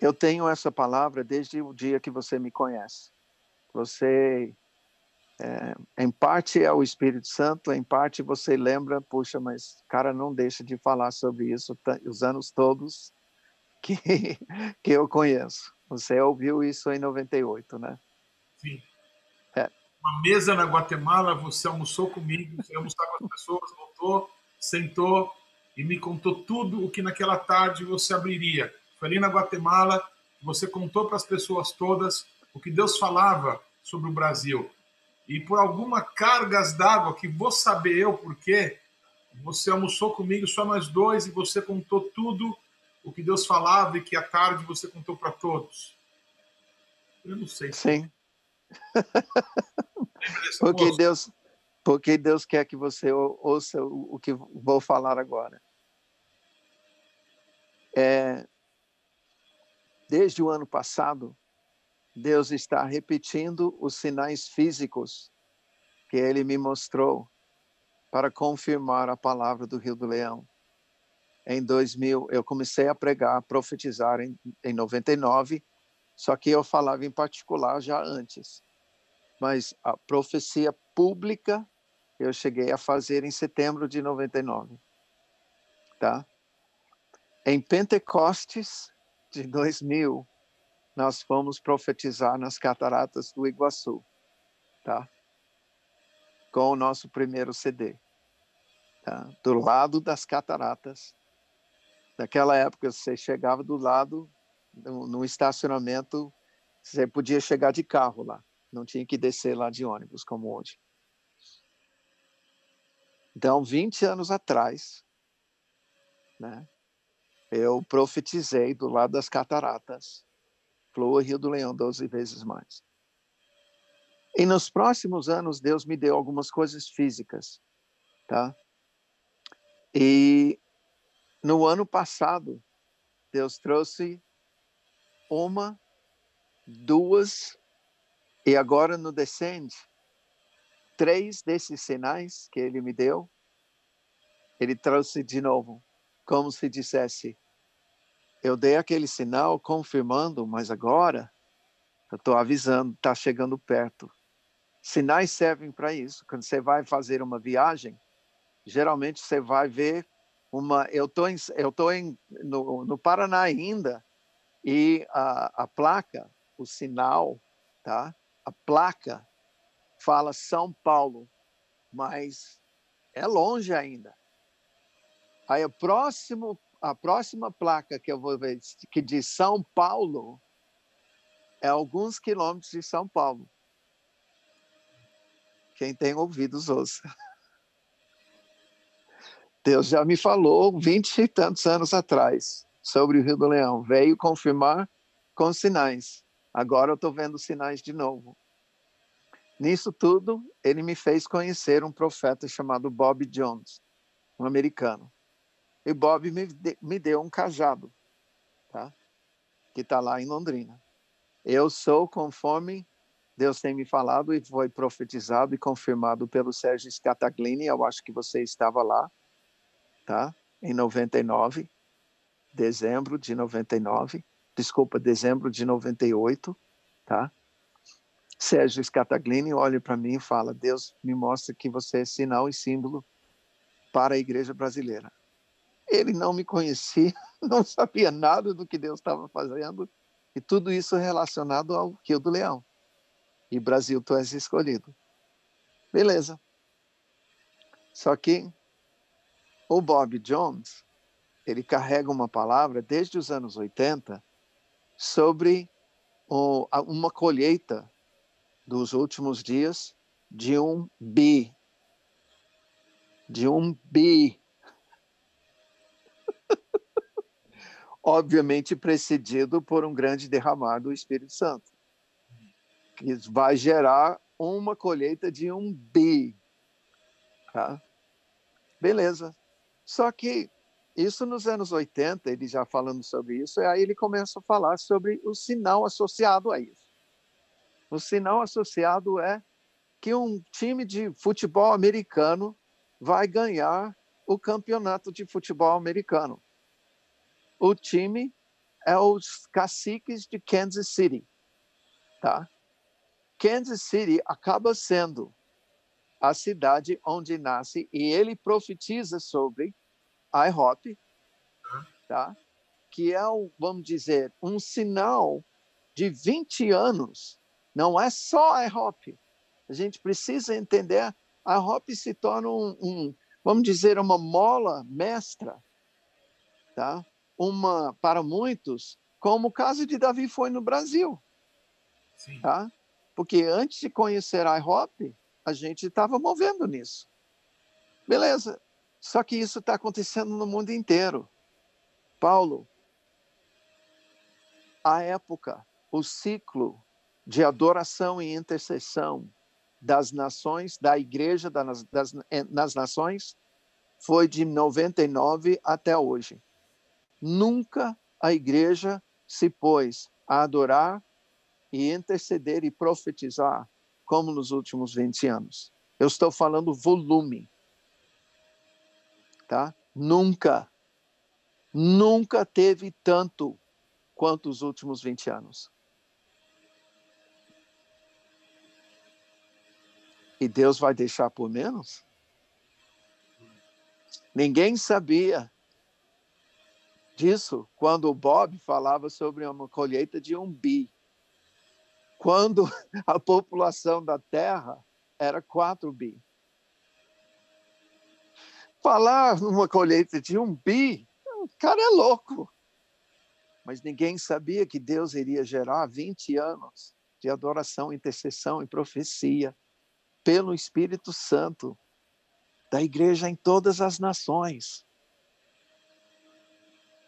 eu tenho essa palavra desde o dia que você me conhece. Você, é, em parte é o Espírito Santo, em parte você lembra, puxa, mas cara não deixa de falar sobre isso os anos todos que, que eu conheço. Você ouviu isso em 98, né? Sim. É. Uma mesa na Guatemala, você almoçou comigo, você almoçou com as pessoas, voltou, sentou e me contou tudo o que naquela tarde você abriria. Foi ali na Guatemala, você contou para as pessoas todas o que Deus falava sobre o Brasil. E por alguma cargas d'água que vou saber eu por quê, você almoçou comigo só nós dois e você contou tudo o que Deus falava e que à tarde você contou para todos. Eu não sei. Sim. porque Deus, porque Deus quer que você ouça o que vou falar agora. É, desde o ano passado, Deus está repetindo os sinais físicos que Ele me mostrou para confirmar a palavra do Rio do Leão. Em 2000, eu comecei a pregar, a profetizar em, em 99, só que eu falava em particular já antes. Mas a profecia pública eu cheguei a fazer em setembro de 99. Tá? Em Pentecostes de 2000, nós fomos profetizar nas cataratas do Iguaçu, tá? Com o nosso primeiro CD, tá? Do lado das cataratas. Naquela época, você chegava do lado, no, no estacionamento, você podia chegar de carro lá, não tinha que descer lá de ônibus, como hoje. Então, 20 anos atrás, né, eu profetizei do lado das cataratas, flua Rio do Leão 12 vezes mais. E nos próximos anos, Deus me deu algumas coisas físicas, tá? E no ano passado, Deus trouxe uma, duas, e agora no Descende, três desses sinais que ele me deu, ele trouxe de novo, como se dissesse: Eu dei aquele sinal confirmando, mas agora eu estou avisando, está chegando perto. Sinais servem para isso. Quando você vai fazer uma viagem, geralmente você vai ver uma. Eu estou eu tô em, no, no Paraná ainda e a, a placa, o sinal, tá? A placa fala São Paulo, mas é longe ainda. Aí o próximo, a próxima placa que eu vou ver que diz São Paulo é alguns quilômetros de São Paulo. Quem tem ouvidos ouça. Deus já me falou vinte e tantos anos atrás sobre o Rio do Leão. Veio confirmar com sinais. Agora eu estou vendo sinais de novo. Nisso tudo, ele me fez conhecer um profeta chamado Bob Jones, um americano. E Bob me, me deu um cajado, tá? que está lá em Londrina. Eu sou conforme Deus tem me falado e foi profetizado e confirmado pelo Sérgio Scataglini, eu acho que você estava lá, tá? Em 99, dezembro de 99, desculpa, dezembro de 98, tá? Sérgio Scataglini olha para mim e fala: Deus me mostra que você é sinal e símbolo para a igreja brasileira. Ele não me conhecia, não sabia nada do que Deus estava fazendo, e tudo isso relacionado ao Rio do Leão. E Brasil, tu és escolhido. Beleza. Só que o Bob Jones, ele carrega uma palavra desde os anos 80 sobre uma colheita dos últimos dias de um bi. De um bi. Obviamente precedido por um grande derramar do Espírito Santo, que vai gerar uma colheita de um bi. Tá? Beleza. Só que isso nos anos 80, ele já falando sobre isso, e aí ele começa a falar sobre o sinal associado a isso. O sinal associado é que um time de futebol americano vai ganhar o campeonato de futebol americano. O time é os caciques de Kansas City, tá? Kansas City acaba sendo a cidade onde nasce e ele profetiza sobre IHOP, tá? Que é, vamos dizer, um sinal de 20 anos. Não é só IHOP. A gente precisa entender, a IHOP se torna um, um vamos dizer, uma mola mestra, tá? Uma para muitos, como o caso de Davi foi no Brasil. Sim. Tá? Porque antes de conhecer a IHOP, a gente estava movendo nisso. Beleza. Só que isso está acontecendo no mundo inteiro. Paulo, a época, o ciclo de adoração e intercessão das nações, da igreja das, das, eh, nas nações, foi de 99 até hoje. Nunca a igreja se pôs a adorar e interceder e profetizar como nos últimos 20 anos. Eu estou falando volume. Tá? Nunca, nunca teve tanto quanto os últimos 20 anos. E Deus vai deixar por menos? Ninguém sabia disso quando o Bob falava sobre uma colheita de um bi quando a população da Terra era 4 bi. Falar numa colheita de um bi, o cara é louco. Mas ninguém sabia que Deus iria gerar 20 anos de adoração, intercessão e profecia pelo Espírito Santo da igreja em todas as nações.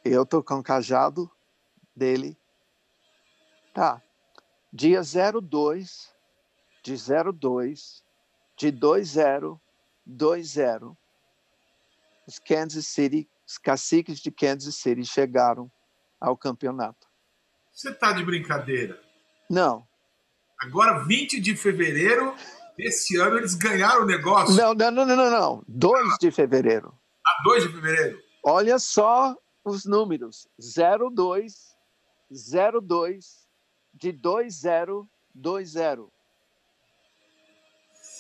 Eu estou com o cajado dele. Tá, dia 02 de 02 de 2020 os Kansas City, os caciques de Kansas City chegaram ao campeonato. Você está de brincadeira? Não. Agora, 20 de fevereiro desse ano, eles ganharam o negócio. Não, não, não, não, não. 2 de fevereiro. Ah, 2 de fevereiro. Olha só os números. 02, 02, de 2020.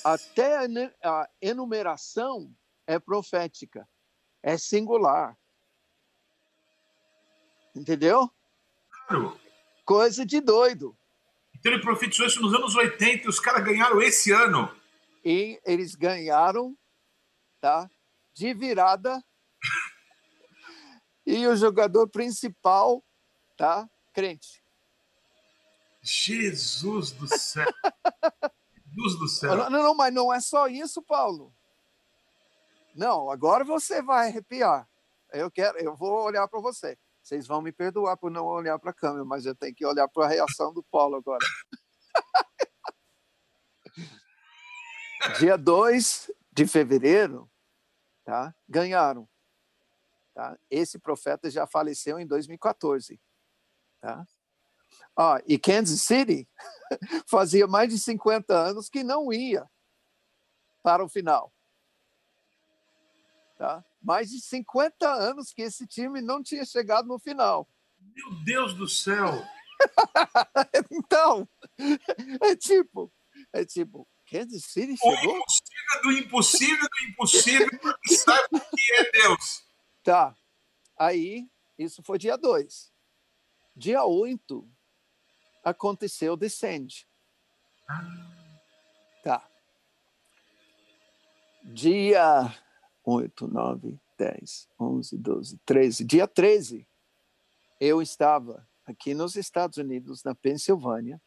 Até a enumeração é profética, é singular. Entendeu? Claro. Coisa de doido. Então ele profetizou isso nos anos 80 e os caras ganharam esse ano. E eles ganharam, tá? De virada. e o jogador principal, tá? Crente. Jesus do céu. Jesus do céu. Não, não, mas não é só isso, Paulo. Não, agora você vai arrepiar. Eu quero, eu vou olhar para você. Vocês vão me perdoar por não olhar para a câmera, mas eu tenho que olhar para a reação do Paulo agora. Dia 2 de fevereiro, tá? Ganharam. Tá? Esse profeta já faleceu em 2014, tá? Ah, e Kansas City fazia mais de 50 anos que não ia para o final. Tá? Mais de 50 anos que esse time não tinha chegado no final. Meu Deus do céu! então, é tipo, é tipo, Kansas City chegou? O impossível do impossível do impossível, porque sabe o que é Deus. Tá. Aí, isso foi dia 2. Dia 8, aconteceu Descende. Ah. Tá. Dia 8, 9, 10, 11, 12, 13. Dia 13, eu estava aqui nos Estados Unidos, na Pensilvânia,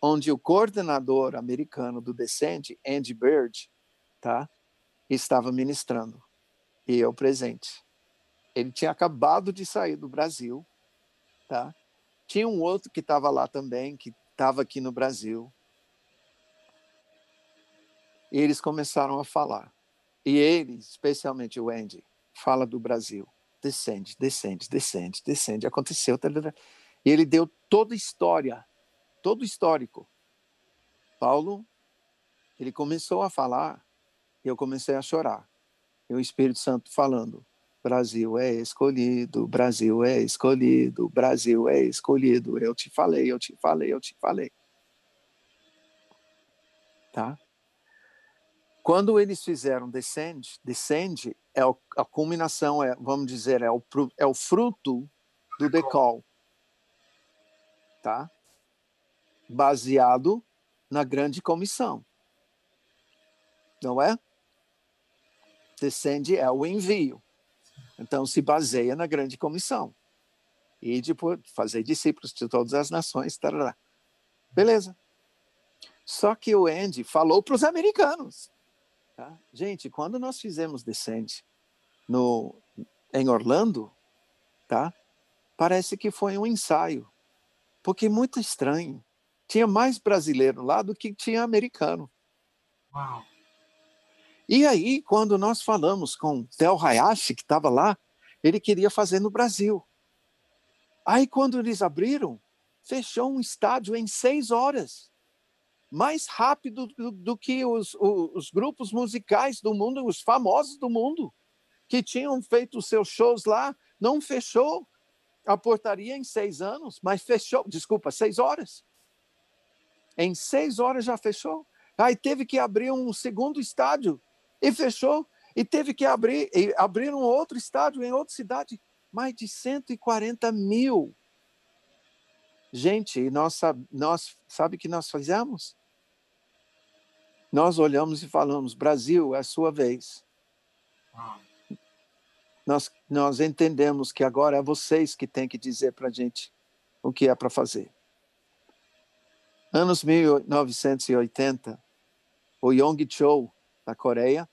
onde o coordenador americano do Descende, Andy Bird, tá, estava ministrando. E eu presente. Ele tinha acabado de sair do Brasil, tá? Tinha um outro que estava lá também, que estava aqui no Brasil. E eles começaram a falar. E ele, especialmente o Andy, fala do Brasil. Descende, descende, descende, descende. Aconteceu. E ele deu toda a história, todo o histórico. Paulo, ele começou a falar e eu comecei a chorar. E o Espírito Santo falando, Brasil é escolhido, Brasil é escolhido, Brasil é escolhido. Eu te falei, eu te falei, eu te falei. Tá? Quando eles fizeram descende, descende é a culminação, é, vamos dizer, é o, é o fruto do decol. Tá? Baseado na grande comissão. Não é? Descende é o envio. Então, se baseia na grande comissão. E depois fazer discípulos de todas as nações. Tarará. Beleza. Só que o Andy falou para os americanos. Tá? Gente, quando nós fizemos Descende no, em Orlando, tá? parece que foi um ensaio. Porque muito estranho. Tinha mais brasileiro lá do que tinha americano. Uau. E aí, quando nós falamos com Tel Hayashi, que estava lá, ele queria fazer no Brasil. Aí, quando eles abriram, fechou um estádio em seis horas. Mais rápido do, do que os, os, os, grupos musicais do mundo, os famosos do mundo, que tinham feito seus shows lá, não fechou a portaria em seis anos, mas fechou, desculpa, seis horas. Em seis horas já fechou. Aí teve que abrir um segundo estádio e fechou. E teve que abrir, e abrir um outro estádio em outra cidade. Mais de 140 mil. Gente, nós, nós sabe o que nós fizemos? Nós olhamos e falamos: Brasil, é a sua vez. Nós, nós entendemos que agora é vocês que têm que dizer para a gente o que é para fazer. Anos 1980, o Yong Chol, da Coreia,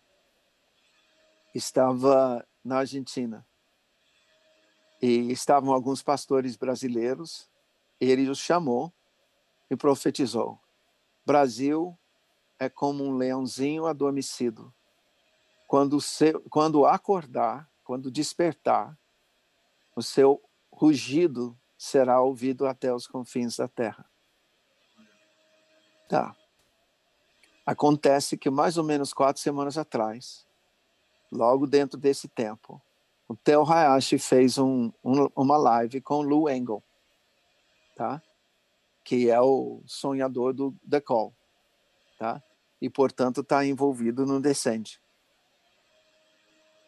estava na Argentina. E estavam alguns pastores brasileiros, ele os chamou e profetizou: Brasil é como um leãozinho adormecido. Quando, seu, quando acordar, quando despertar, o seu rugido será ouvido até os confins da terra. Tá. Acontece que mais ou menos quatro semanas atrás, logo dentro desse tempo, o Theo Hayashi fez um, um, uma live com Lou Engel, tá? que é o sonhador do The Call, tá? E, portanto, está envolvido no Descende.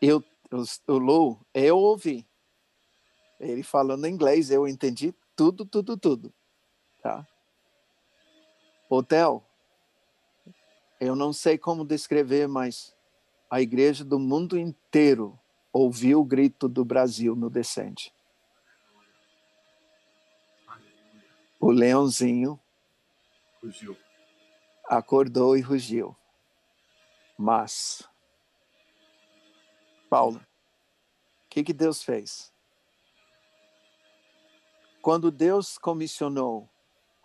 Eu, o, Lou, eu ouvi, ele falando inglês, eu entendi tudo, tudo, tudo. Tá? Hotel, eu não sei como descrever, mas a igreja do mundo inteiro ouviu o grito do Brasil no descende. O leãozinho rugiu. Acordou e rugiu. Mas, Paulo, o que, que Deus fez? Quando Deus comissionou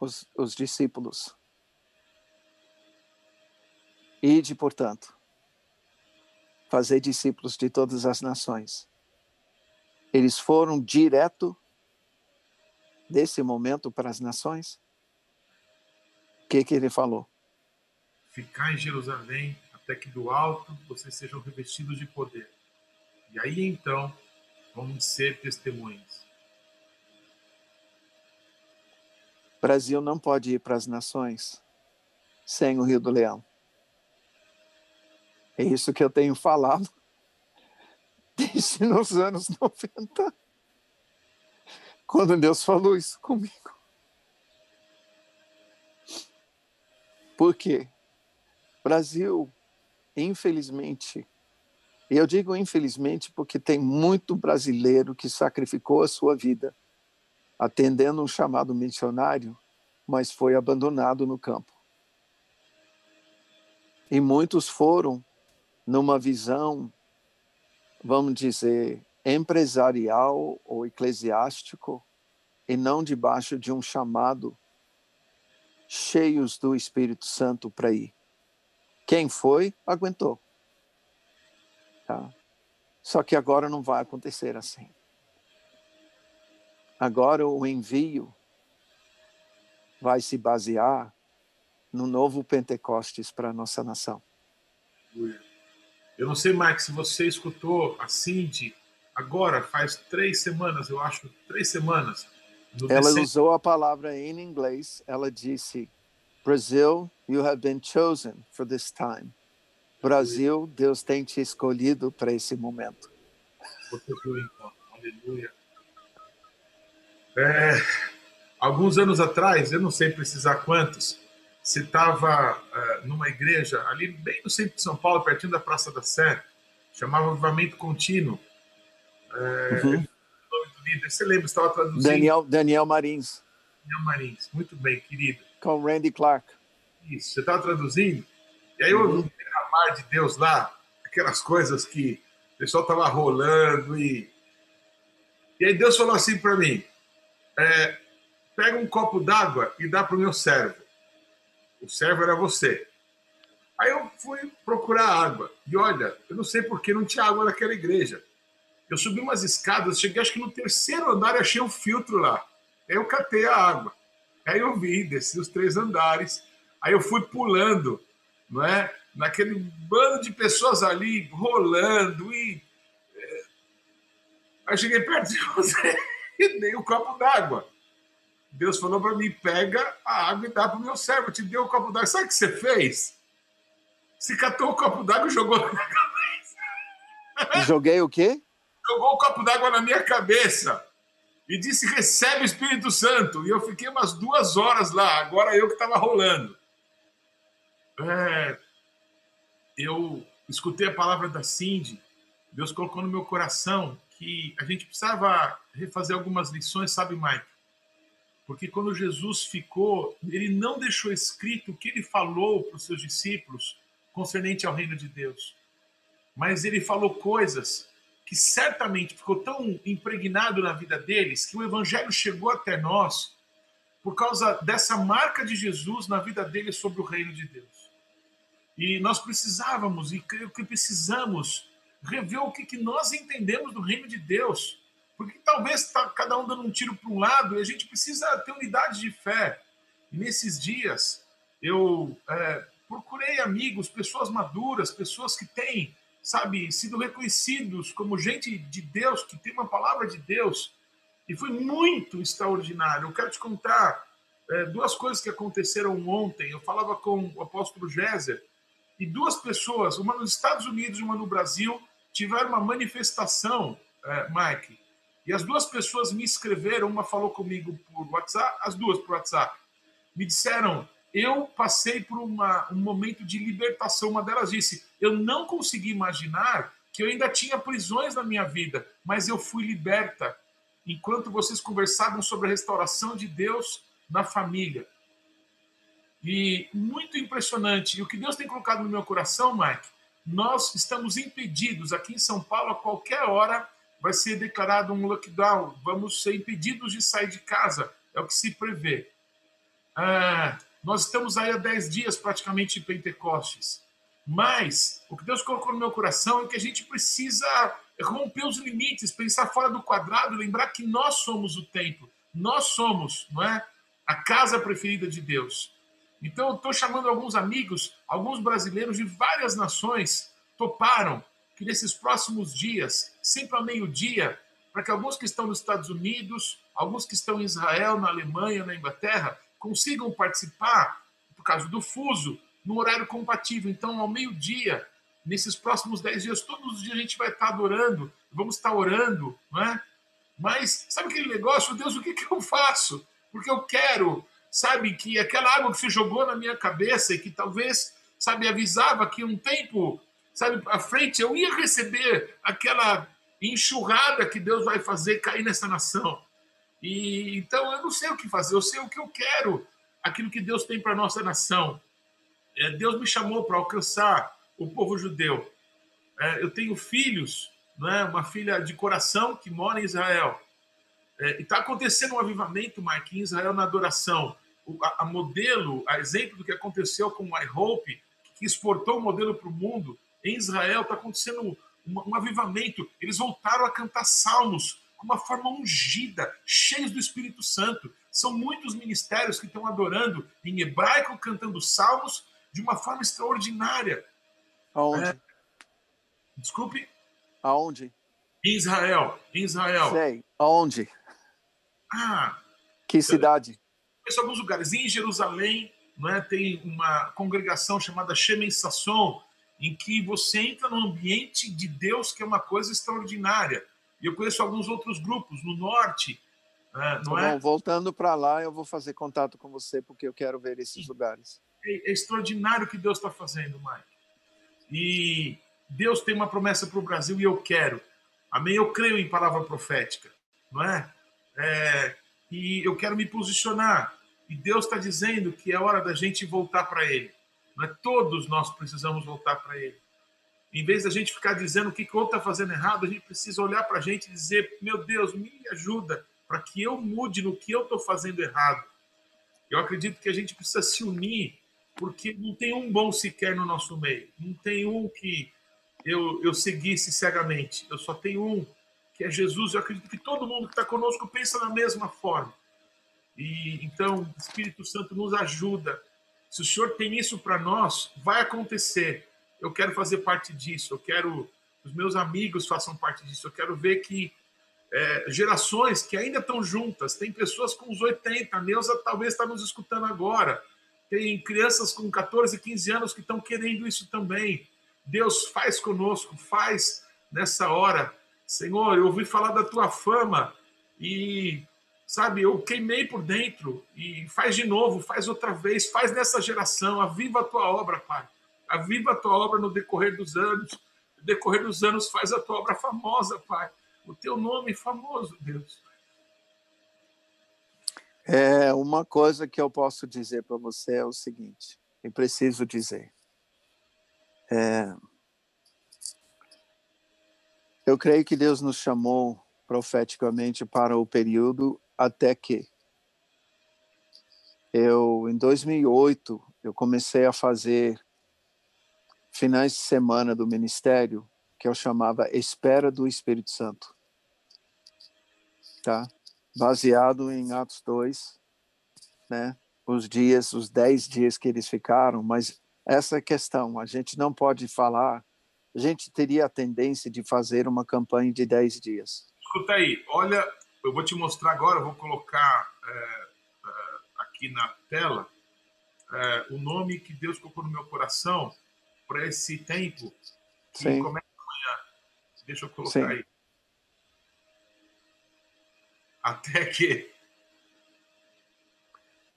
os, os discípulos, ide, portanto, fazer discípulos de todas as nações. Eles foram direto desse momento para as nações? O que, que ele falou? Ficar em Jerusalém até que do alto vocês sejam revestidos de poder. E aí então vamos ser testemunhas. Brasil não pode ir para as nações sem o Rio do Leão. É isso que eu tenho falado desde nos anos 90, quando Deus falou isso comigo. Por quê? Brasil, infelizmente, e eu digo infelizmente porque tem muito brasileiro que sacrificou a sua vida atendendo um chamado missionário, mas foi abandonado no campo. E muitos foram numa visão, vamos dizer, empresarial ou eclesiástico, e não debaixo de um chamado cheios do Espírito Santo para ir. Quem foi, aguentou. Tá? Só que agora não vai acontecer assim. Agora o envio vai se basear no novo Pentecostes para a nossa nação. Eu não sei, Mike, se você escutou a Cindy, agora faz três semanas, eu acho, três semanas. Ela usou a palavra em inglês. Ela disse: Brasil, you have been chosen for this time. Brasil, Deus tem te escolhido para esse momento. Você então, aleluia. É, alguns anos atrás, eu não sei precisar quantos, você estava uh, numa igreja ali bem no centro de São Paulo, pertinho da Praça da Sé, chamava Avivamento Contínuo. É, uhum. O nome do líder, você lembra? Estava traduzindo. Daniel, Daniel Marins. Daniel Marins, muito bem, querido. Com Randy Clark. Isso, você estava traduzindo? E aí ouvi um de Deus lá, aquelas coisas que o pessoal estava rolando e. E aí Deus falou assim para mim: é, pega um copo d'água e dá para o meu servo. O servo era você. Aí eu fui procurar água. E olha, eu não sei por que não tinha água naquela igreja. Eu subi umas escadas, cheguei acho que no terceiro andar e achei um filtro lá. Aí eu catei a água. Aí eu vi, desci os três andares. Aí eu fui pulando, não é? Naquele bando de pessoas ali, rolando e. É, aí cheguei perto de você e dei um copo d'água. Deus falou para mim: pega a água e dá para o meu servo. Eu te dei o um copo d'água. Sabe o que você fez? Você catou o copo d'água e jogou na minha cabeça. Joguei o quê? Jogou o copo d'água na minha cabeça e disse: recebe o Espírito Santo. E eu fiquei umas duas horas lá. Agora eu que estava rolando. É, eu escutei a palavra da Cindy. Deus colocou no meu coração que a gente precisava refazer algumas lições, sabe, Mike? Porque quando Jesus ficou, ele não deixou escrito o que ele falou para os seus discípulos concernente ao reino de Deus. Mas ele falou coisas que certamente ficou tão impregnado na vida deles que o evangelho chegou até nós por causa dessa marca de Jesus na vida deles sobre o reino de Deus. E nós precisávamos, e creio que precisamos, rever o que, que nós entendemos do reino de Deus porque talvez está cada um dando um tiro para um lado e a gente precisa ter unidade de fé. E nesses dias, eu é, procurei amigos, pessoas maduras, pessoas que têm, sabe, sido reconhecidos como gente de Deus, que tem uma palavra de Deus. E foi muito extraordinário. Eu quero te contar é, duas coisas que aconteceram ontem. Eu falava com o apóstolo Géser e duas pessoas, uma nos Estados Unidos e uma no Brasil, tiveram uma manifestação, é, Mike, e as duas pessoas me escreveram, uma falou comigo por WhatsApp, as duas por WhatsApp. Me disseram, eu passei por uma, um momento de libertação. Uma delas disse, eu não consegui imaginar que eu ainda tinha prisões na minha vida, mas eu fui liberta enquanto vocês conversavam sobre a restauração de Deus na família. E muito impressionante. E o que Deus tem colocado no meu coração, Mike, nós estamos impedidos aqui em São Paulo a qualquer hora vai ser declarado um lockdown, vamos ser impedidos de sair de casa, é o que se prevê. Ah, nós estamos aí há 10 dias praticamente de Pentecostes, mas o que Deus colocou no meu coração é que a gente precisa romper os limites, pensar fora do quadrado, lembrar que nós somos o templo, nós somos, não é, a casa preferida de Deus. Então, eu estou chamando alguns amigos, alguns brasileiros de várias nações toparam que nesses próximos dias, sempre ao meio-dia, para que alguns que estão nos Estados Unidos, alguns que estão em Israel, na Alemanha, na Inglaterra, consigam participar, por causa do fuso, no horário compatível. Então, ao meio-dia, nesses próximos dez dias, todos os dias a gente vai estar adorando, vamos estar orando, não é? Mas, sabe aquele negócio? Deus, o que, que eu faço? Porque eu quero, sabe, que aquela água que você jogou na minha cabeça e que talvez, sabe, avisava que um tempo sabe, à frente, eu ia receber aquela enxurrada que Deus vai fazer cair nessa nação. E então eu não sei o que fazer, eu sei o que eu quero, aquilo que Deus tem para nossa nação. É, Deus me chamou para alcançar o povo judeu. É, eu tenho filhos, né, uma filha de coração que mora em Israel. É, e está acontecendo um avivamento, Mike, em Israel na adoração. O, a, a, modelo, a exemplo do que aconteceu com o iHope, que exportou o modelo para o mundo, em Israel está acontecendo um, um avivamento. Eles voltaram a cantar salmos uma forma ungida, cheios do Espírito Santo. São muitos ministérios que estão adorando em hebraico, cantando salmos de uma forma extraordinária. Aonde? É... Desculpe? Aonde? Em Israel, em Israel. Sei. Aonde? Ah. Que cidade? Conheço alguns lugares. Em Jerusalém, não é? tem uma congregação chamada Shemen Sasson, em que você entra no ambiente de Deus, que é uma coisa extraordinária. E eu conheço alguns outros grupos no norte, é, não tá é? Bom, voltando para lá, eu vou fazer contato com você, porque eu quero ver esses lugares. É, é extraordinário o que Deus está fazendo, Mike. E Deus tem uma promessa para o Brasil e eu quero. Amém? Eu creio em palavra profética, não é? é e eu quero me posicionar. E Deus está dizendo que é hora da gente voltar para Ele. Não é? Todos nós precisamos voltar para Ele. Em vez da gente ficar dizendo o que o outro está fazendo errado, a gente precisa olhar para a gente e dizer: Meu Deus, me ajuda para que eu mude no que eu estou fazendo errado. Eu acredito que a gente precisa se unir, porque não tem um bom sequer no nosso meio. Não tem um que eu, eu seguisse cegamente. Eu só tenho um, que é Jesus. Eu acredito que todo mundo que está conosco pensa da mesma forma. E então, Espírito Santo nos ajuda. Se o Senhor tem isso para nós, vai acontecer. Eu quero fazer parte disso. Eu quero os meus amigos façam parte disso. Eu quero ver que é, gerações que ainda estão juntas. Tem pessoas com os 80, a Neuza talvez está nos escutando agora. Tem crianças com 14, 15 anos que estão querendo isso também. Deus faz conosco, faz nessa hora. Senhor, eu ouvi falar da tua fama e, sabe, eu queimei por dentro e faz de novo, faz outra vez, faz nessa geração, aviva a tua obra, Pai. Aviva a tua obra no decorrer dos anos. No decorrer dos anos, faz a tua obra famosa, Pai o teu nome famoso, Deus. É, uma coisa que eu posso dizer para você é o seguinte, e preciso dizer. É, eu creio que Deus nos chamou profeticamente para o período até que eu em 2008 eu comecei a fazer finais de semana do ministério que eu chamava Espera do Espírito Santo. Tá? Baseado em Atos 2, né? Os dias, os dez dias que eles ficaram, mas essa é questão, a gente não pode falar, a gente teria a tendência de fazer uma campanha de dez dias. Escuta aí, olha, eu vou te mostrar agora, vou colocar é, é, aqui na tela é, o nome que Deus colocou no meu coração para esse tempo que Sim. Deixa eu colocar Sim. aí. Até que.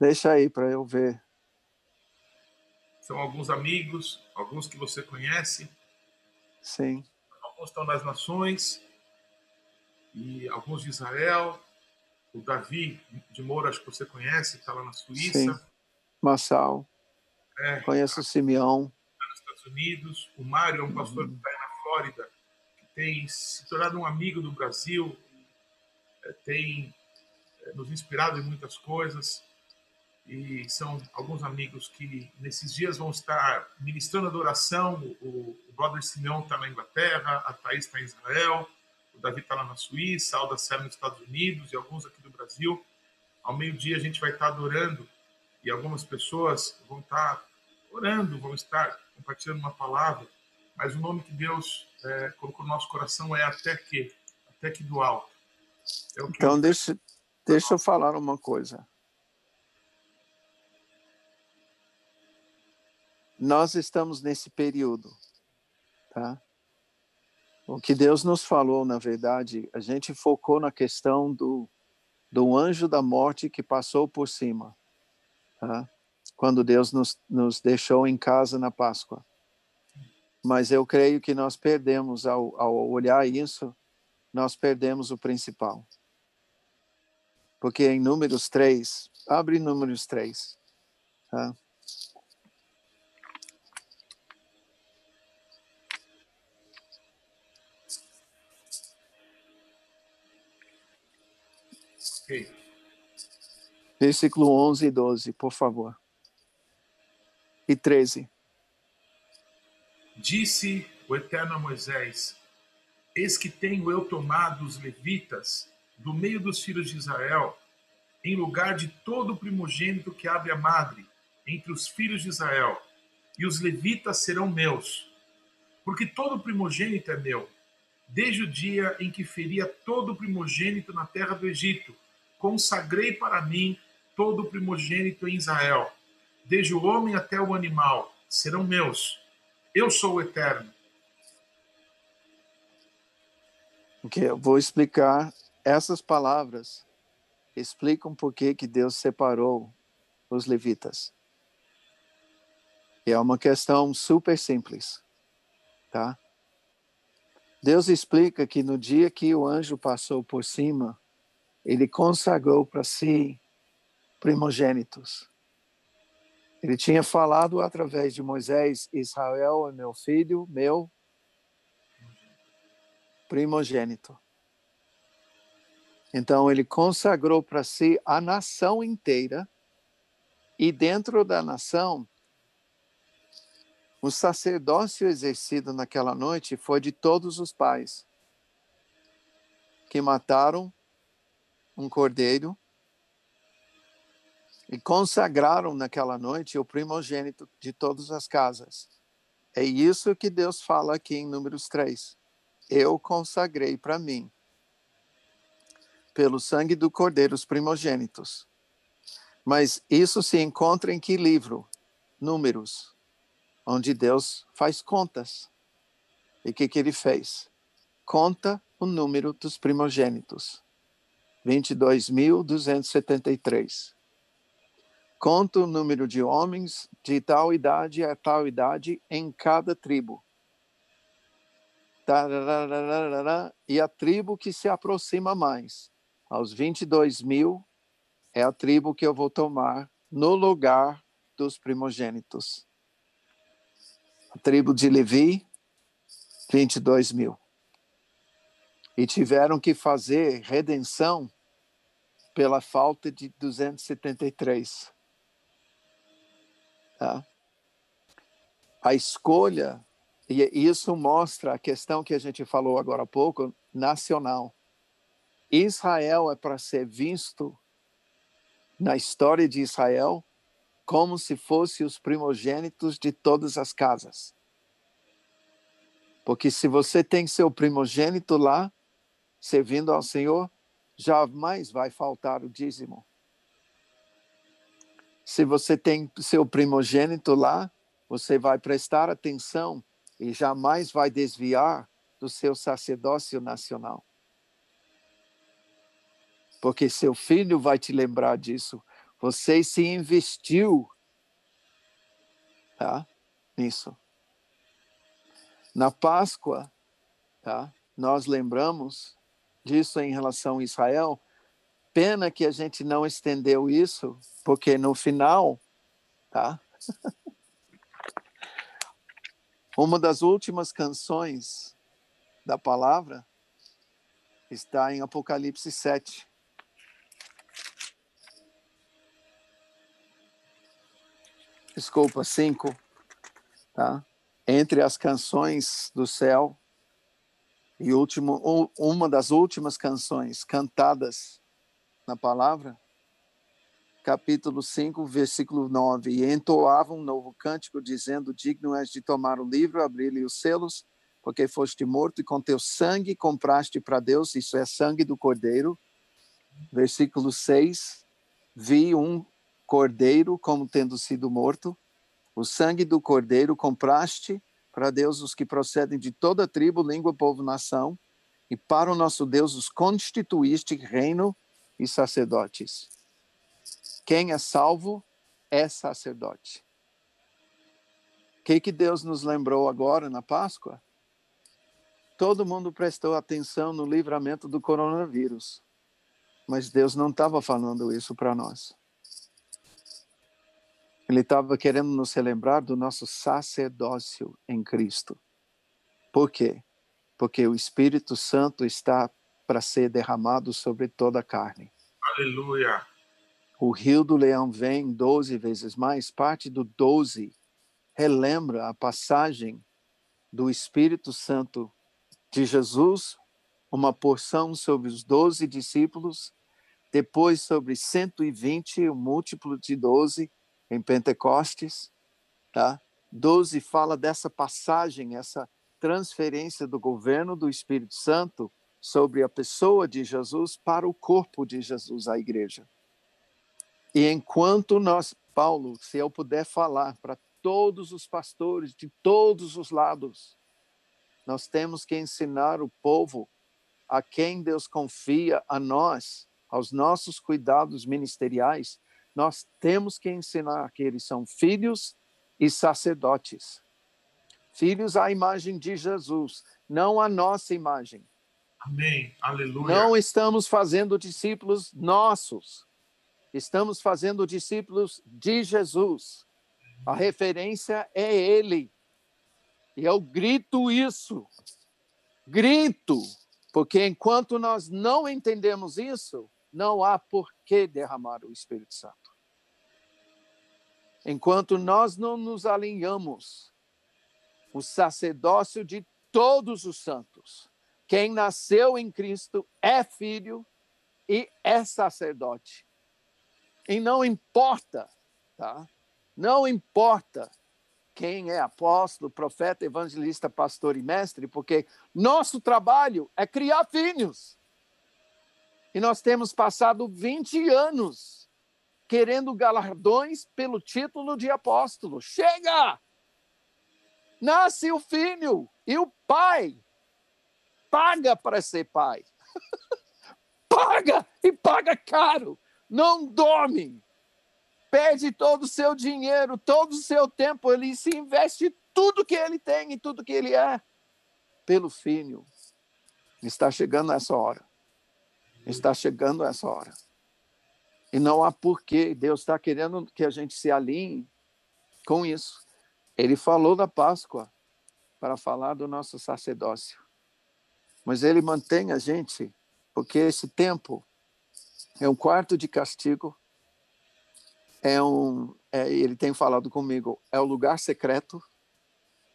Deixa aí para eu ver. São alguns amigos, alguns que você conhece. Sim. Alguns estão nas nações, e alguns de Israel. O Davi de Moura, acho que você conhece, está lá na Suíça. Sim. Massal. É, Conheço o Simeão. Unidos. O Mário é um pastor uhum. que está aí na Flórida tem se tornado um amigo do Brasil, é, tem é, nos inspirado em muitas coisas e são alguns amigos que nesses dias vão estar ministrando adoração. O, o Brother Simeão está na Inglaterra, a Thaís está em Israel, o Davi está lá na Suíça, a Alda Serra nos Estados Unidos e alguns aqui do Brasil. Ao meio-dia a gente vai estar adorando e algumas pessoas vão estar orando, vão estar compartilhando uma palavra, mas o nome que Deus é, colocou no nosso coração é até que, até que do alto. É que então, deixa, deixa eu falar uma coisa. Nós estamos nesse período, tá? O que Deus nos falou, na verdade, a gente focou na questão do, do anjo da morte que passou por cima, tá? Quando Deus nos, nos deixou em casa na Páscoa mas eu creio que nós perdemos, ao, ao olhar isso, nós perdemos o principal. Porque em Números 3, abre Números 3, tá? Okay. Versículo 11 e 12, por favor. E 13. Disse o Eterno a Moisés: Eis que tenho eu tomado os levitas do meio dos filhos de Israel, em lugar de todo o primogênito que abre a madre, entre os filhos de Israel, e os levitas serão meus, porque todo primogênito é meu. desde o dia em que feria todo primogênito na terra do Egito. Consagrei para mim todo primogênito em Israel, desde o homem até o animal, serão meus. Eu sou o eterno. Ok, eu vou explicar essas palavras. Explicam por que, que Deus separou os levitas. E é uma questão super simples, tá? Deus explica que no dia que o anjo passou por cima, ele consagrou para si primogênitos. Ele tinha falado através de Moisés: Israel é meu filho, meu primogênito. Então ele consagrou para si a nação inteira e dentro da nação o sacerdócio exercido naquela noite foi de todos os pais que mataram um cordeiro e consagraram naquela noite o primogênito de todas as casas. É isso que Deus fala aqui em Números 3. Eu consagrei para mim, pelo sangue do cordeiro, os primogênitos. Mas isso se encontra em que livro? Números onde Deus faz contas. E o que, que ele fez? Conta o número dos primogênitos. 22.273. Conta o número de homens de tal idade a tal idade em cada tribo. E a tribo que se aproxima mais, aos 22 mil, é a tribo que eu vou tomar no lugar dos primogênitos a tribo de Levi, 22 mil. E tiveram que fazer redenção pela falta de 273. Tá? A escolha, e isso mostra a questão que a gente falou agora há pouco, nacional. Israel é para ser visto na história de Israel como se fossem os primogênitos de todas as casas. Porque se você tem seu primogênito lá, servindo ao Senhor, jamais vai faltar o dízimo. Se você tem seu primogênito lá, você vai prestar atenção e jamais vai desviar do seu sacerdócio nacional. Porque seu filho vai te lembrar disso você se investiu tá? nisso. Na Páscoa, tá? nós lembramos disso em relação a Israel. Pena que a gente não estendeu isso, porque no final, tá? Uma das últimas canções da palavra está em Apocalipse 7. desculpa, cinco, tá? Entre as canções do céu e último, uma das últimas canções cantadas na palavra, capítulo 5, versículo 9, e entoavam um novo cântico, dizendo, digno és de tomar o livro, abrir-lhe os selos, porque foste morto e com teu sangue compraste para Deus, isso é sangue do cordeiro. Versículo 6, vi um cordeiro como tendo sido morto, o sangue do cordeiro compraste para Deus os que procedem de toda tribo, língua, povo, nação, e para o nosso Deus os constituíste reino e sacerdotes. Quem é salvo é sacerdote. O que, que Deus nos lembrou agora na Páscoa? Todo mundo prestou atenção no livramento do coronavírus, mas Deus não estava falando isso para nós. Ele estava querendo nos relembrar do nosso sacerdócio em Cristo. Por quê? Porque o Espírito Santo está para ser derramado sobre toda a carne. Aleluia. O rio do leão vem 12 vezes mais. Parte do 12 relembra a passagem do Espírito Santo de Jesus, uma porção sobre os 12 discípulos, depois sobre 120, o múltiplo de 12, em Pentecostes, tá? 12 fala dessa passagem, essa transferência do governo do Espírito Santo sobre a pessoa de Jesus para o corpo de Jesus, a igreja. E enquanto nós, Paulo, se eu puder falar para todos os pastores de todos os lados, nós temos que ensinar o povo a quem Deus confia a nós, aos nossos cuidados ministeriais, nós temos que ensinar que eles são filhos e sacerdotes. Filhos à imagem de Jesus, não à nossa imagem. Amém. Aleluia. Não estamos fazendo discípulos nossos. Estamos fazendo discípulos de Jesus. A referência é ele. E eu grito isso. Grito, porque enquanto nós não entendemos isso, não há por que derramar o Espírito Santo. Enquanto nós não nos alinhamos, o sacerdócio de todos os santos, quem nasceu em Cristo é filho e é sacerdote. E não importa, tá? Não importa quem é apóstolo, profeta, evangelista, pastor e mestre, porque nosso trabalho é criar filhos. E nós temos passado 20 anos querendo galardões pelo título de apóstolo. Chega! Nasce o filho e o pai paga para ser pai. paga e paga caro. Não dorme perde todo o seu dinheiro, todo o seu tempo, ele se investe tudo que ele tem e tudo que ele é pelo filho. Está chegando essa hora. Está chegando essa hora. E não há porquê. Deus está querendo que a gente se alinhe com isso. Ele falou da Páscoa para falar do nosso sacerdócio. Mas ele mantém a gente, porque esse tempo é um quarto de castigo é um, é, ele tem falado comigo, é o lugar secreto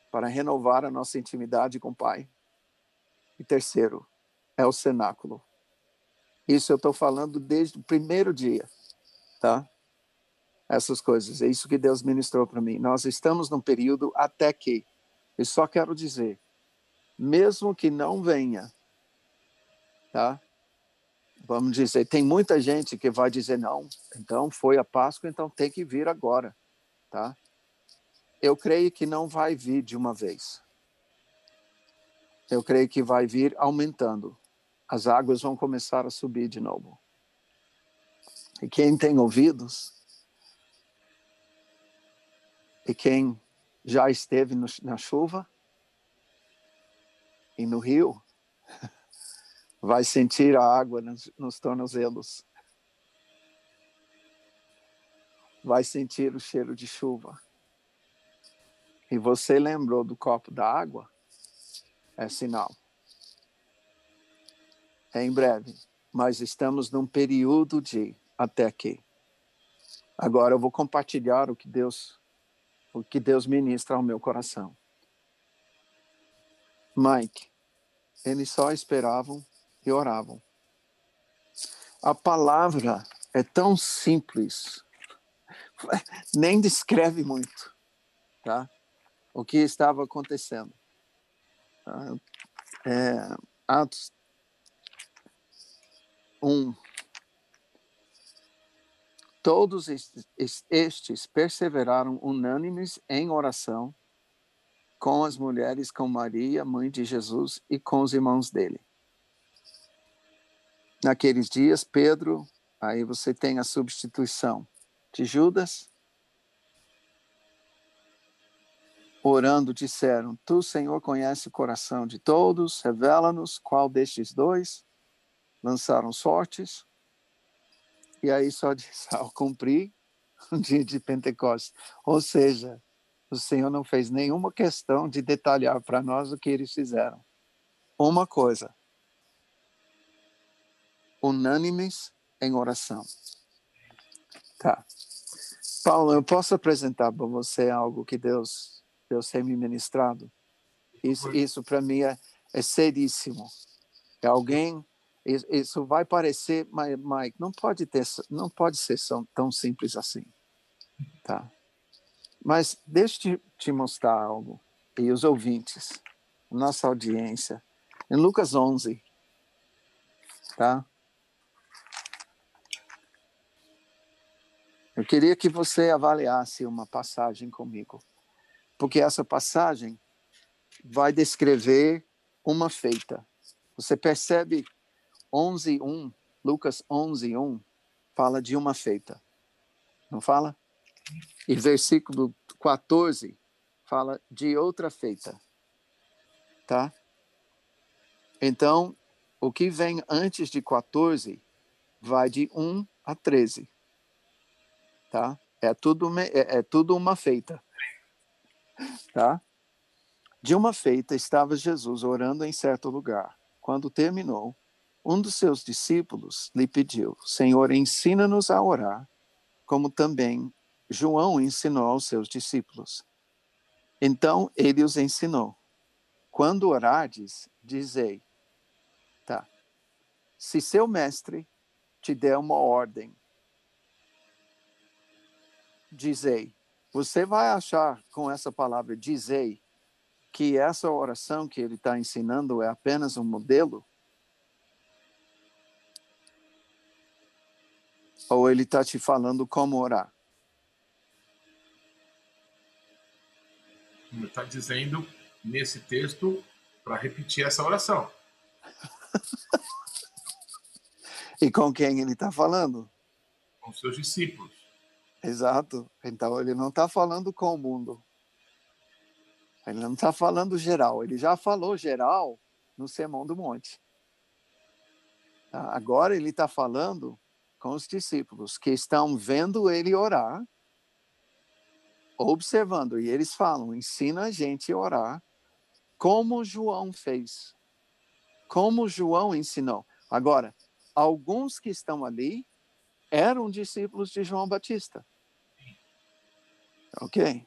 para renovar a nossa intimidade com o Pai. E terceiro, é o cenáculo. Isso eu estou falando desde o primeiro dia, tá? Essas coisas, é isso que Deus ministrou para mim. Nós estamos num período até que, e só quero dizer, mesmo que não venha, tá? vamos dizer, tem muita gente que vai dizer não, então foi a Páscoa, então tem que vir agora, tá? Eu creio que não vai vir de uma vez. Eu creio que vai vir aumentando. As águas vão começar a subir de novo. E quem tem ouvidos, e quem já esteve no, na chuva e no rio, vai sentir a água nos, nos tornozelos. Vai sentir o cheiro de chuva. E você lembrou do copo da água? É sinal. É em breve, mas estamos num período de até aqui. Agora eu vou compartilhar o que Deus o que Deus ministra ao meu coração. Mike, eles só esperavam e oravam. A palavra é tão simples, nem descreve muito, tá? O que estava acontecendo. Tá? É, Atos 1. Todos estes perseveraram unânimes em oração com as mulheres, com Maria, mãe de Jesus, e com os irmãos dele. Naqueles dias, Pedro, aí você tem a substituição de Judas. Orando, disseram: Tu, Senhor, conhece o coração de todos, revela-nos qual destes dois lançaram sortes. E aí só diz: Ao cumprir o dia de Pentecostes. Ou seja, o Senhor não fez nenhuma questão de detalhar para nós o que eles fizeram. Uma coisa, unânimes em oração. Tá. Paulo, eu posso apresentar para você algo que Deus, Deus tem me ministrado? Isso, isso para mim é, é seríssimo. É alguém, isso vai parecer, Mike, não pode ter, não pode ser tão simples assim, tá? Mas deixa te mostrar algo e os ouvintes. nossa audiência em Lucas 11, tá? Eu queria que você avaliasse uma passagem comigo, porque essa passagem vai descrever uma feita. Você percebe 11:1, Lucas 11:1 fala de uma feita. Não fala? E versículo 14 fala de outra feita. Tá? Então, o que vem antes de 14 vai de 1 a 13. Tá? É tudo, é, é tudo uma feita. Tá? De uma feita estava Jesus orando em certo lugar. Quando terminou, um dos seus discípulos lhe pediu: Senhor, ensina-nos a orar, como também João ensinou aos seus discípulos. Então ele os ensinou: Quando orardes, dizei: Tá. Se seu mestre te der uma ordem, dizei. Você vai achar com essa palavra dizei que essa oração que ele está ensinando é apenas um modelo? Ou ele está te falando como orar? Está dizendo nesse texto para repetir essa oração. e com quem ele está falando? Com seus discípulos. Exato. Então ele não está falando com o mundo. Ele não está falando geral, ele já falou geral no Sermão do Monte. Tá? Agora ele está falando com os discípulos que estão vendo ele orar, observando, e eles falam: ensina a gente a orar como João fez, como João ensinou. Agora, alguns que estão ali eram discípulos de João Batista. Ok?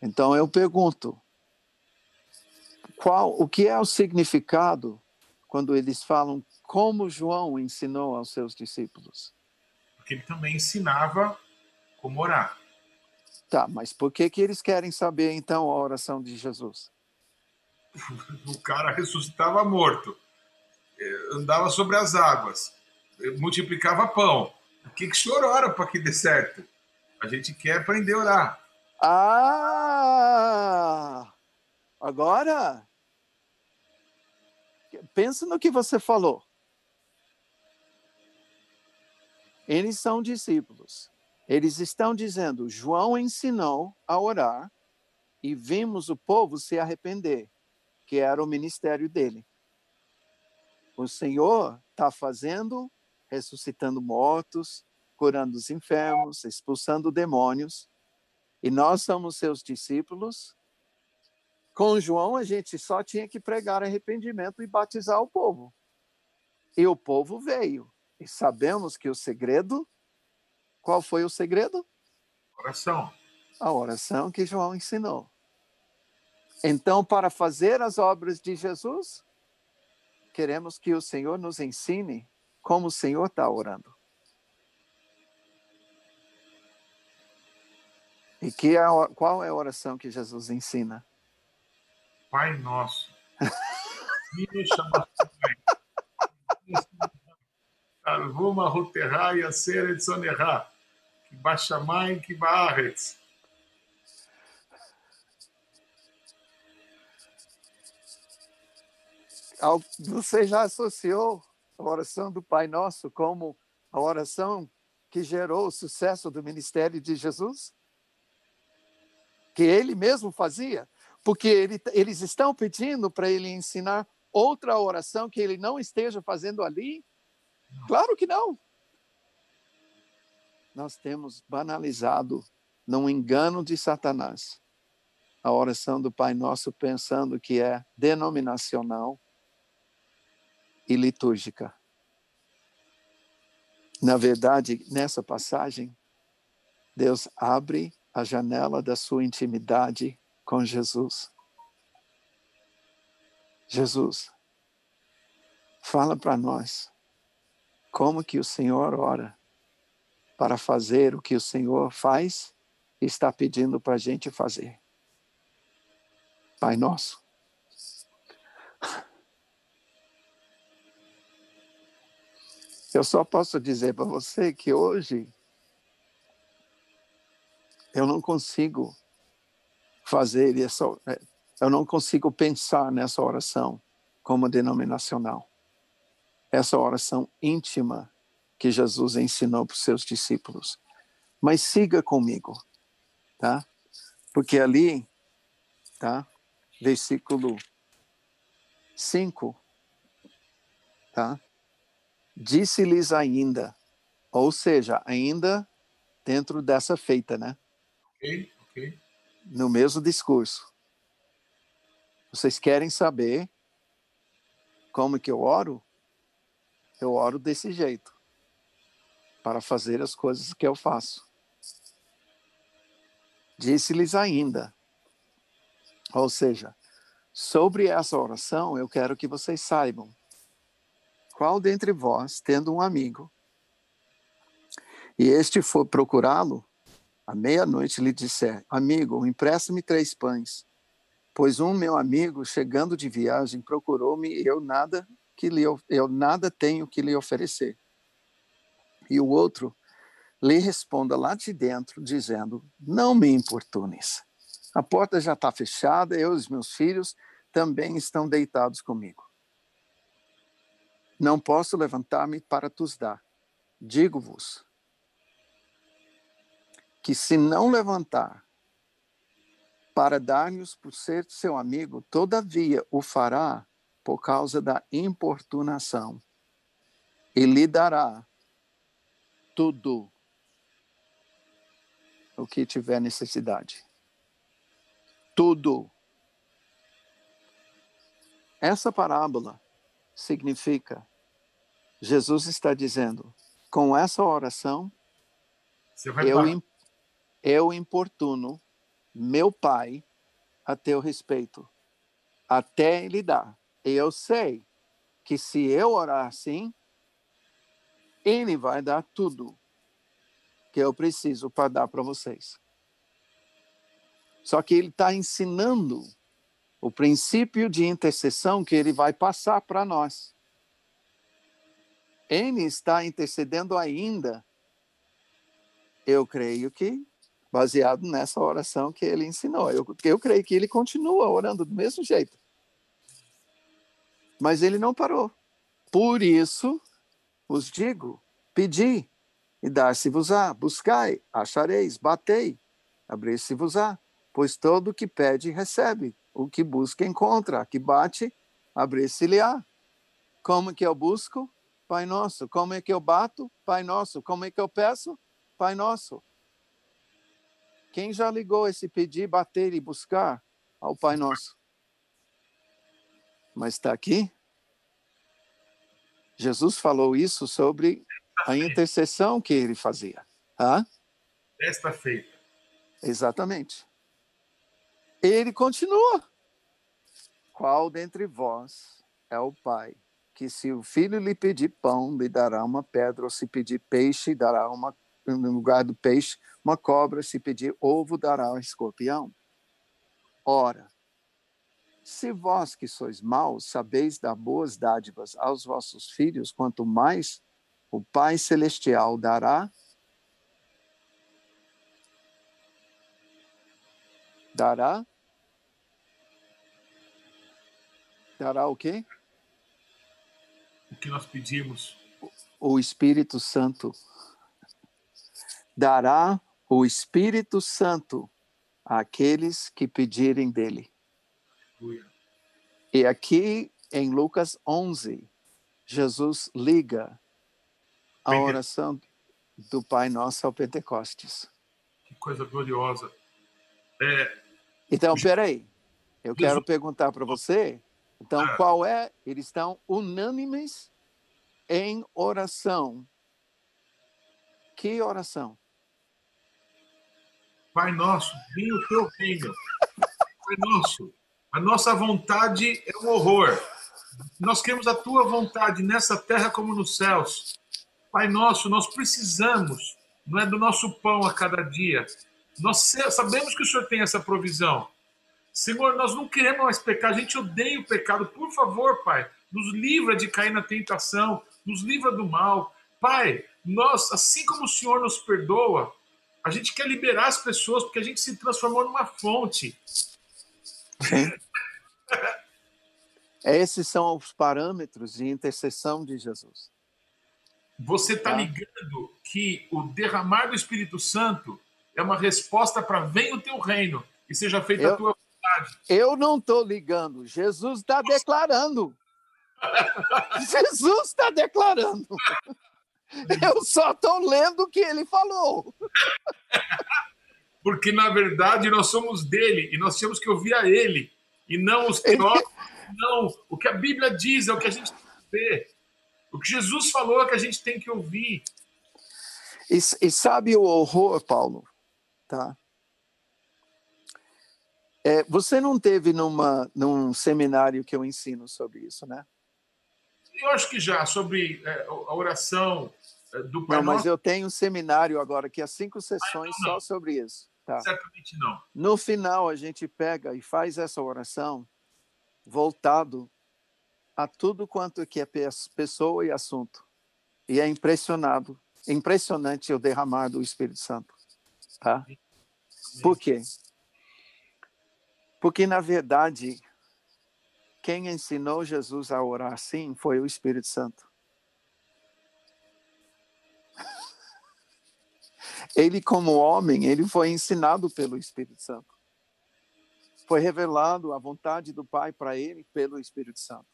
Então eu pergunto, qual, o que é o significado quando eles falam como João ensinou aos seus discípulos? Porque ele também ensinava como orar. Tá, mas por que que eles querem saber então a oração de Jesus? o cara ressuscitava morto, eh, andava sobre as águas, eh, multiplicava pão. O que, que o senhor ora para que dê certo? A gente quer aprender a orar. Ah! Agora, pensa no que você falou. Eles são discípulos. Eles estão dizendo: João ensinou a orar e vimos o povo se arrepender, que era o ministério dele. O Senhor está fazendo, ressuscitando mortos, curando os enfermos, expulsando demônios e nós somos seus discípulos. Com João, a gente só tinha que pregar arrependimento e batizar o povo. E o povo veio. E sabemos que o segredo. Qual foi o segredo? Oração. A oração que João ensinou. Então, para fazer as obras de Jesus, queremos que o Senhor nos ensine como o Senhor está orando. E que é, qual é a oração que Jesus ensina? Pai nosso. Arvuma roterra e a sera de sonerra. Que barretz. Você já associou a oração do Pai Nosso como a oração que gerou o sucesso do ministério de Jesus? que ele mesmo fazia, porque ele, eles estão pedindo para ele ensinar outra oração que ele não esteja fazendo ali? Claro que não. Nós temos banalizado, num engano de Satanás, a oração do Pai Nosso, pensando que é denominacional e litúrgica. Na verdade, nessa passagem, Deus abre a janela da sua intimidade com Jesus. Jesus, fala para nós como que o Senhor ora para fazer o que o Senhor faz e está pedindo para a gente fazer. Pai nosso. Eu só posso dizer para você que hoje eu não consigo fazer essa, eu não consigo pensar nessa oração como denominacional. Essa oração íntima que Jesus ensinou para os seus discípulos. Mas siga comigo, tá? Porque ali, tá? Versículo 5, tá? Disse-lhes ainda, ou seja, ainda dentro dessa feita, né? Ok, ok. No mesmo discurso. Vocês querem saber como que eu oro? Eu oro desse jeito, para fazer as coisas que eu faço. Disse-lhes ainda, ou seja, sobre essa oração eu quero que vocês saibam qual dentre vós, tendo um amigo, e este for procurá-lo, à meia-noite lhe disser: Amigo, empresta-me três pães Pois um meu amigo, chegando de viagem, procurou-me e eu nada que lhe, eu nada tenho que lhe oferecer. E o outro lhe responda lá de dentro, dizendo: Não me importunes. A porta já está fechada, eu e os meus filhos também estão deitados comigo. Não posso levantar-me para tus dar. Digo-vos que se não levantar para dar-nos por ser seu amigo, todavia o fará por causa da importunação, e lhe dará tudo o que tiver necessidade. Tudo. Essa parábola significa Jesus está dizendo, com essa oração, eu, eu importuno meu pai a teu respeito, até ele dar. E eu sei que se eu orar assim, ele vai dar tudo que eu preciso para dar para vocês. Só que ele está ensinando o princípio de intercessão que ele vai passar para nós. Ele está intercedendo ainda. Eu creio que baseado nessa oração que ele ensinou. Eu, eu creio que ele continua orando do mesmo jeito. Mas ele não parou. Por isso, os digo: pedi e dar-se-vos-á, buscai, achareis, batei, abrir-se-vos-á, pois todo o que pede recebe, o que busca encontra, que bate, abrir-se-lhe-á. Como que eu busco? Pai nosso. Como é que eu bato? Pai nosso. Como é que eu peço? Pai nosso. Quem já ligou esse pedir, bater e buscar ao Pai Nosso? Mas está aqui. Jesus falou isso sobre a intercessão que ele fazia. Hã? Esta feita. Exatamente. Ele continua. Qual dentre vós é o pai que, se o filho lhe pedir pão, lhe dará uma pedra, ou se pedir peixe, dará uma no lugar do peixe, uma cobra, se pedir ovo, dará ao escorpião. Ora, se vós que sois maus sabeis dar boas dádivas aos vossos filhos, quanto mais o Pai Celestial dará dará dará o quê? O que nós pedimos. O Espírito Santo dará o Espírito Santo àqueles que pedirem dele. E aqui em Lucas 11, Jesus liga a oração do Pai Nosso ao Pentecostes. Que coisa gloriosa. É... Então, peraí. Eu quero perguntar para você. Então, ah. qual é? Eles estão unânimes em oração. Que oração? Pai nosso, venha o teu reino. Pai nosso, a nossa vontade é um horror. Nós queremos a tua vontade nessa terra como nos céus. Pai nosso, nós precisamos, não é do nosso pão a cada dia. Nós sabemos que o Senhor tem essa provisão. Senhor, nós não queremos mais pecar, a gente odeia o pecado. Por favor, Pai, nos livra de cair na tentação, nos livra do mal. Pai, nós, assim como o Senhor nos perdoa, a gente quer liberar as pessoas porque a gente se transformou numa fonte. Esses são os parâmetros de intercessão de Jesus. Você está tá. ligando que o derramar do Espírito Santo é uma resposta para vem o teu reino e seja feita eu, a tua vontade. Eu não estou ligando. Jesus está declarando. Jesus está declarando. Eu só estou lendo o que ele falou. Porque, na verdade, nós somos dele e nós temos que ouvir a ele e não os teólogos. Não, o que a Bíblia diz é o que a gente tem que ver. O que Jesus falou é que a gente tem que ouvir. E, e sabe o horror, Paulo? Tá? É, você não teve numa, num seminário que eu ensino sobre isso, né? Eu acho que já, sobre é, a oração é, do Pai Não, mas eu tenho um seminário agora que há cinco sessões ah, só sobre isso. Tá. Certamente não. No final, a gente pega e faz essa oração voltado a tudo quanto que é pessoa e assunto. E é impressionado, impressionante o derramar do Espírito Santo. Tá? Por quê? Porque, na verdade, quem ensinou Jesus a orar assim foi o Espírito Santo. Ele, como homem, ele foi ensinado pelo Espírito Santo. Foi revelado a vontade do Pai para ele pelo Espírito Santo.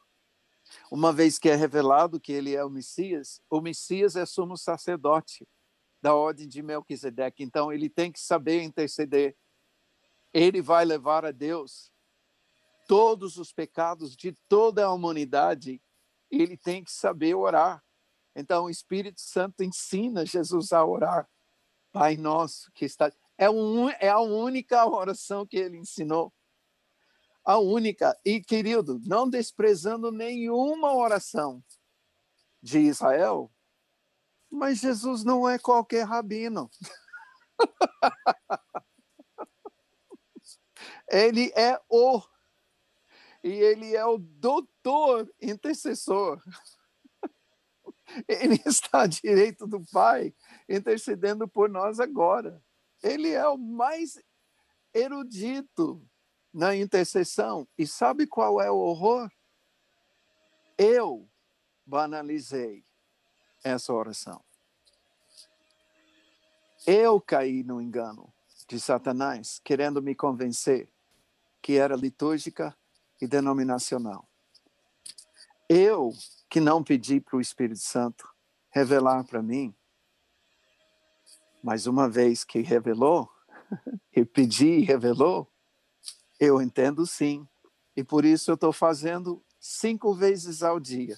Uma vez que é revelado que ele é o Messias, o Messias é sumo sacerdote da ordem de Melquisedeque. Então, ele tem que saber interceder. Ele vai levar a Deus todos os pecados de toda a humanidade, ele tem que saber orar. Então, o Espírito Santo ensina Jesus a orar. Pai nosso que está. É, um, é a única oração que ele ensinou. A única. E, querido, não desprezando nenhuma oração de Israel, mas Jesus não é qualquer rabino. ele é o e ele é o doutor intercessor. Ele está à direita do Pai, intercedendo por nós agora. Ele é o mais erudito na intercessão. E sabe qual é o horror? Eu banalizei essa oração. Eu caí no engano de Satanás, querendo me convencer que era litúrgica e denominacional. Eu, que não pedi para o Espírito Santo revelar para mim, mas uma vez que revelou, e pedi e revelou, eu entendo sim. E por isso eu estou fazendo cinco vezes ao dia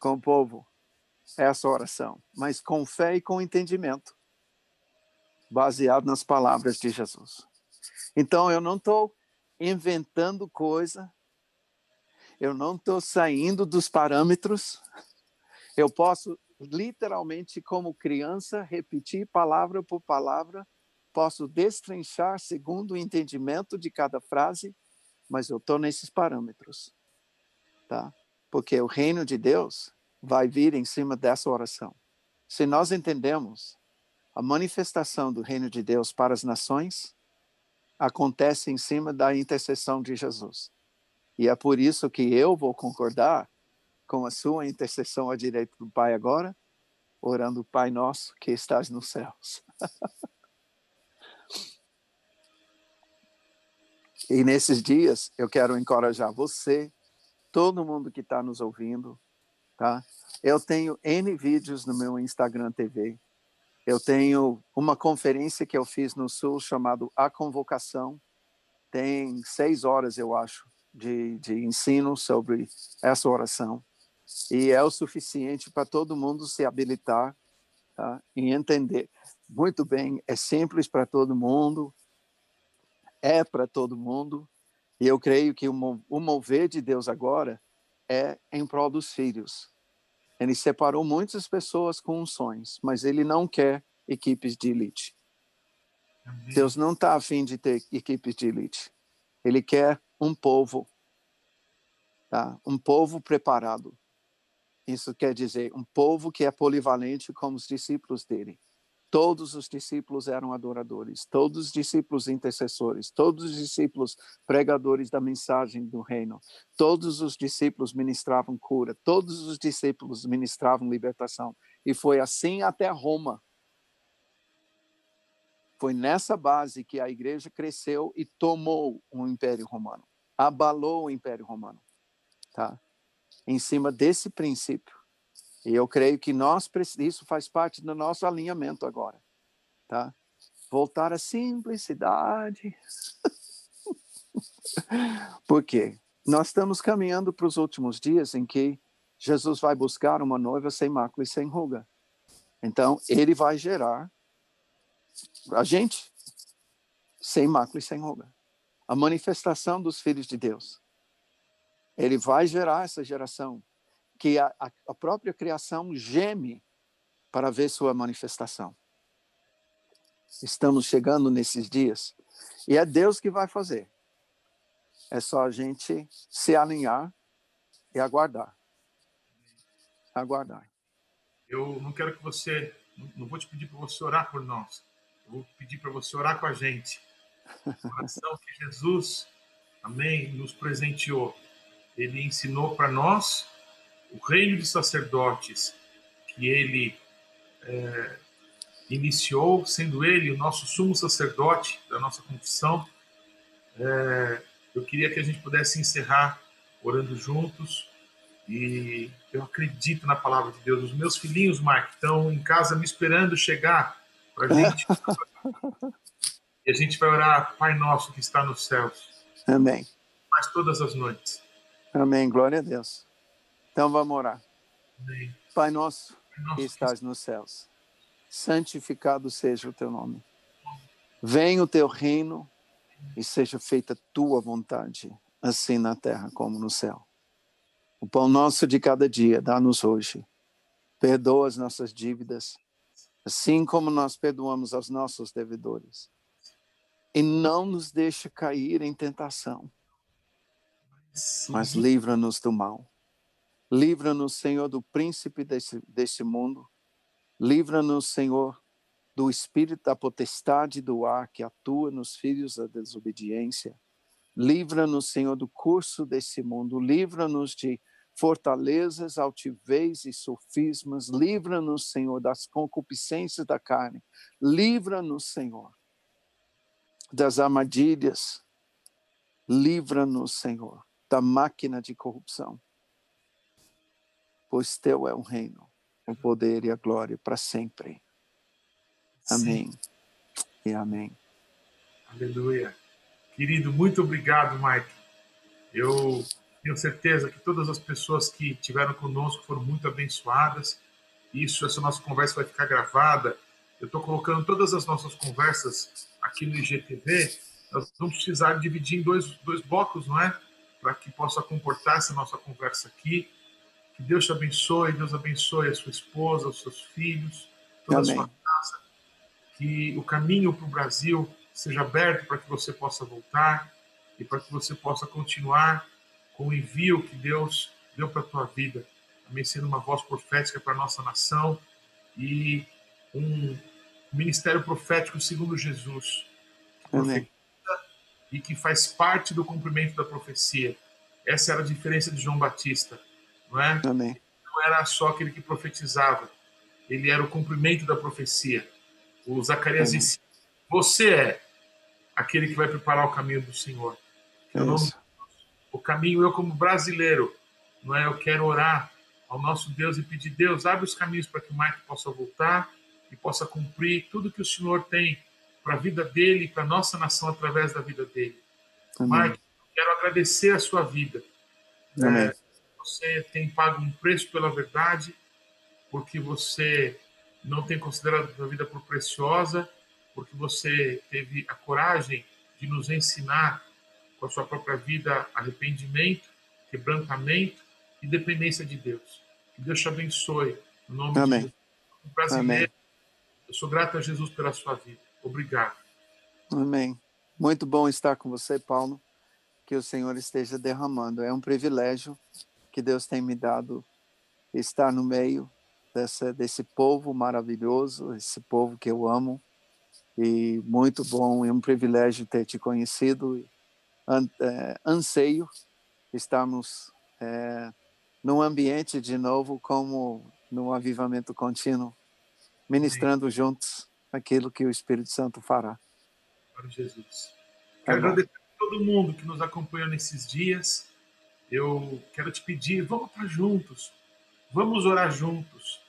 com o povo essa oração, mas com fé e com entendimento, baseado nas palavras de Jesus. Então eu não estou inventando coisa, eu não estou saindo dos parâmetros, eu posso literalmente, como criança, repetir palavra por palavra, posso destrinchar segundo o entendimento de cada frase, mas eu estou nesses parâmetros, tá? Porque o reino de Deus vai vir em cima dessa oração. Se nós entendemos a manifestação do reino de Deus para as nações, acontece em cima da intercessão de Jesus. E é por isso que eu vou concordar com a sua intercessão à direita do Pai agora, orando Pai nosso que estás nos céus. e nesses dias eu quero encorajar você, todo mundo que está nos ouvindo, tá? Eu tenho N vídeos no meu Instagram TV. Eu tenho uma conferência que eu fiz no Sul chamado A Convocação. Tem seis horas, eu acho, de, de ensino sobre essa oração e é o suficiente para todo mundo se habilitar tá? e entender. Muito bem, é simples para todo mundo, é para todo mundo, e eu creio que o mover de Deus agora é em prol dos filhos. Ele separou muitas pessoas com unções, mas ele não quer equipes de elite. Deus não está afim de ter equipes de elite. Ele quer um povo, tá? um povo preparado. Isso quer dizer um povo que é polivalente como os discípulos dele. Todos os discípulos eram adoradores, todos os discípulos intercessores, todos os discípulos pregadores da mensagem do reino, todos os discípulos ministravam cura, todos os discípulos ministravam libertação. E foi assim até Roma. Foi nessa base que a igreja cresceu e tomou o Império Romano, abalou o Império Romano, tá? Em cima desse princípio. E eu creio que nós isso faz parte do nosso alinhamento agora, tá? Voltar à simplicidade. Por quê? Nós estamos caminhando para os últimos dias em que Jesus vai buscar uma noiva sem mácula e sem ruga. Então, ele vai gerar a gente sem mácula e sem ruga. A manifestação dos filhos de Deus. Ele vai gerar essa geração que a, a própria criação geme para ver sua manifestação. Estamos chegando nesses dias e é Deus que vai fazer. É só a gente se alinhar e aguardar. Aguardar. Eu não quero que você, não vou te pedir para você orar por nós. Eu vou pedir para você orar com a gente. Oração que Jesus, amém, nos presenteou. Ele ensinou para nós o reino de sacerdotes que ele é, iniciou, sendo ele o nosso sumo sacerdote da nossa confissão. É, eu queria que a gente pudesse encerrar orando juntos e eu acredito na palavra de Deus. Os meus filhinhos, Mark, estão em casa me esperando chegar para a gente. e a gente vai orar, Pai Nosso que está nos céus. Amém. Mas todas as noites. Amém. Glória a Deus. Então vamos orar. Amém. Pai nosso, que estás nos céus, santificado seja o teu nome. Venha o teu reino e seja feita tua vontade, assim na terra como no céu. O pão nosso de cada dia dá-nos hoje. Perdoa as nossas dívidas, assim como nós perdoamos aos nossos devedores. E não nos deixe cair em tentação, mas livra-nos do mal Livra-nos, Senhor, do príncipe desse, desse mundo. Livra-nos, Senhor, do espírito da potestade do ar que atua nos filhos da desobediência. Livra-nos, Senhor, do curso desse mundo. Livra-nos de fortalezas, altivez e sofismas. Livra-nos, Senhor, das concupiscências da carne. Livra-nos, Senhor, das armadilhas. Livra-nos, Senhor, da máquina de corrupção pois teu é o reino, o poder e a glória para sempre. Amém. Sim. E amém. Aleluia. Querido, muito obrigado, Mike. Eu tenho certeza que todas as pessoas que tiveram conosco foram muito abençoadas. Isso, essa nossa conversa vai ficar gravada. Eu estou colocando todas as nossas conversas aqui no IGTV. Nós vamos precisar dividir em dois, dois blocos, não é? Para que possa comportar essa nossa conversa aqui. Que Deus te abençoe, Deus abençoe a sua esposa, os seus filhos, toda Amém. a sua casa. Que o caminho para o Brasil seja aberto para que você possa voltar e para que você possa continuar com o envio que Deus deu para a tua vida. Também sendo uma voz profética para a nossa nação e um ministério profético segundo Jesus. Amém. E que faz parte do cumprimento da profecia. Essa era a diferença de João Batista não é? Amém. Não era só aquele que profetizava, ele era o cumprimento da profecia. O Zacarias Amém. disse: Você é aquele que vai preparar o caminho do Senhor. Não, o caminho, eu como brasileiro, não é? Eu quero orar ao nosso Deus e pedir: Deus, abre os caminhos para que o Mike possa voltar e possa cumprir tudo que o Senhor tem para a vida dele e para a nossa nação através da vida dele. Amém. Mike, quero agradecer a sua vida. Amém. É, você tem pago um preço pela verdade, porque você não tem considerado a vida por preciosa, porque você teve a coragem de nos ensinar com a sua própria vida arrependimento, quebrantamento e dependência de Deus. Que Deus te abençoe. No nome Amém. de Jesus. Brasileiro, Amém. Eu sou grato a Jesus pela sua vida. Obrigado. Amém. Muito bom estar com você, Paulo. Que o Senhor esteja derramando. É um privilégio que Deus tem me dado estar no meio dessa, desse povo maravilhoso, esse povo que eu amo. E muito bom, é um privilégio ter te conhecido. É, anseio estarmos é, num ambiente de novo como no avivamento contínuo, ministrando juntos aquilo que o Espírito Santo fará. Para Jesus. Tá Quero agradecer a todo mundo que nos acompanhou nesses dias. Eu quero te pedir, vamos estar juntos, vamos orar juntos,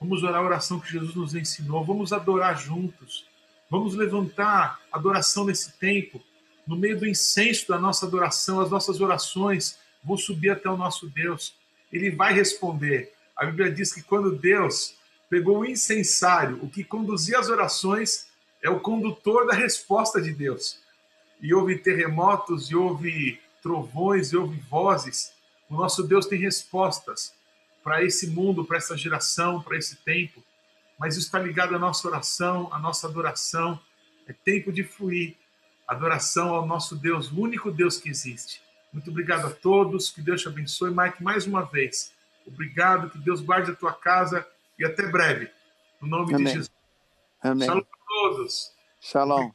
vamos orar a oração que Jesus nos ensinou, vamos adorar juntos, vamos levantar adoração nesse tempo, no meio do incenso da nossa adoração, as nossas orações vão subir até o nosso Deus. Ele vai responder. A Bíblia diz que quando Deus pegou o incensário, o que conduzia as orações é o condutor da resposta de Deus. E houve terremotos, e houve trovões e ouve vozes. O nosso Deus tem respostas para esse mundo, para essa geração, para esse tempo. Mas isso está ligado à nossa oração, à nossa adoração. É tempo de fluir. Adoração ao nosso Deus, o único Deus que existe. Muito obrigado a todos. Que Deus te abençoe. Mike, mais uma vez, obrigado. Que Deus guarde a tua casa e até breve. No nome Amém. de Jesus. Amém. Shalom a todos. Shalom.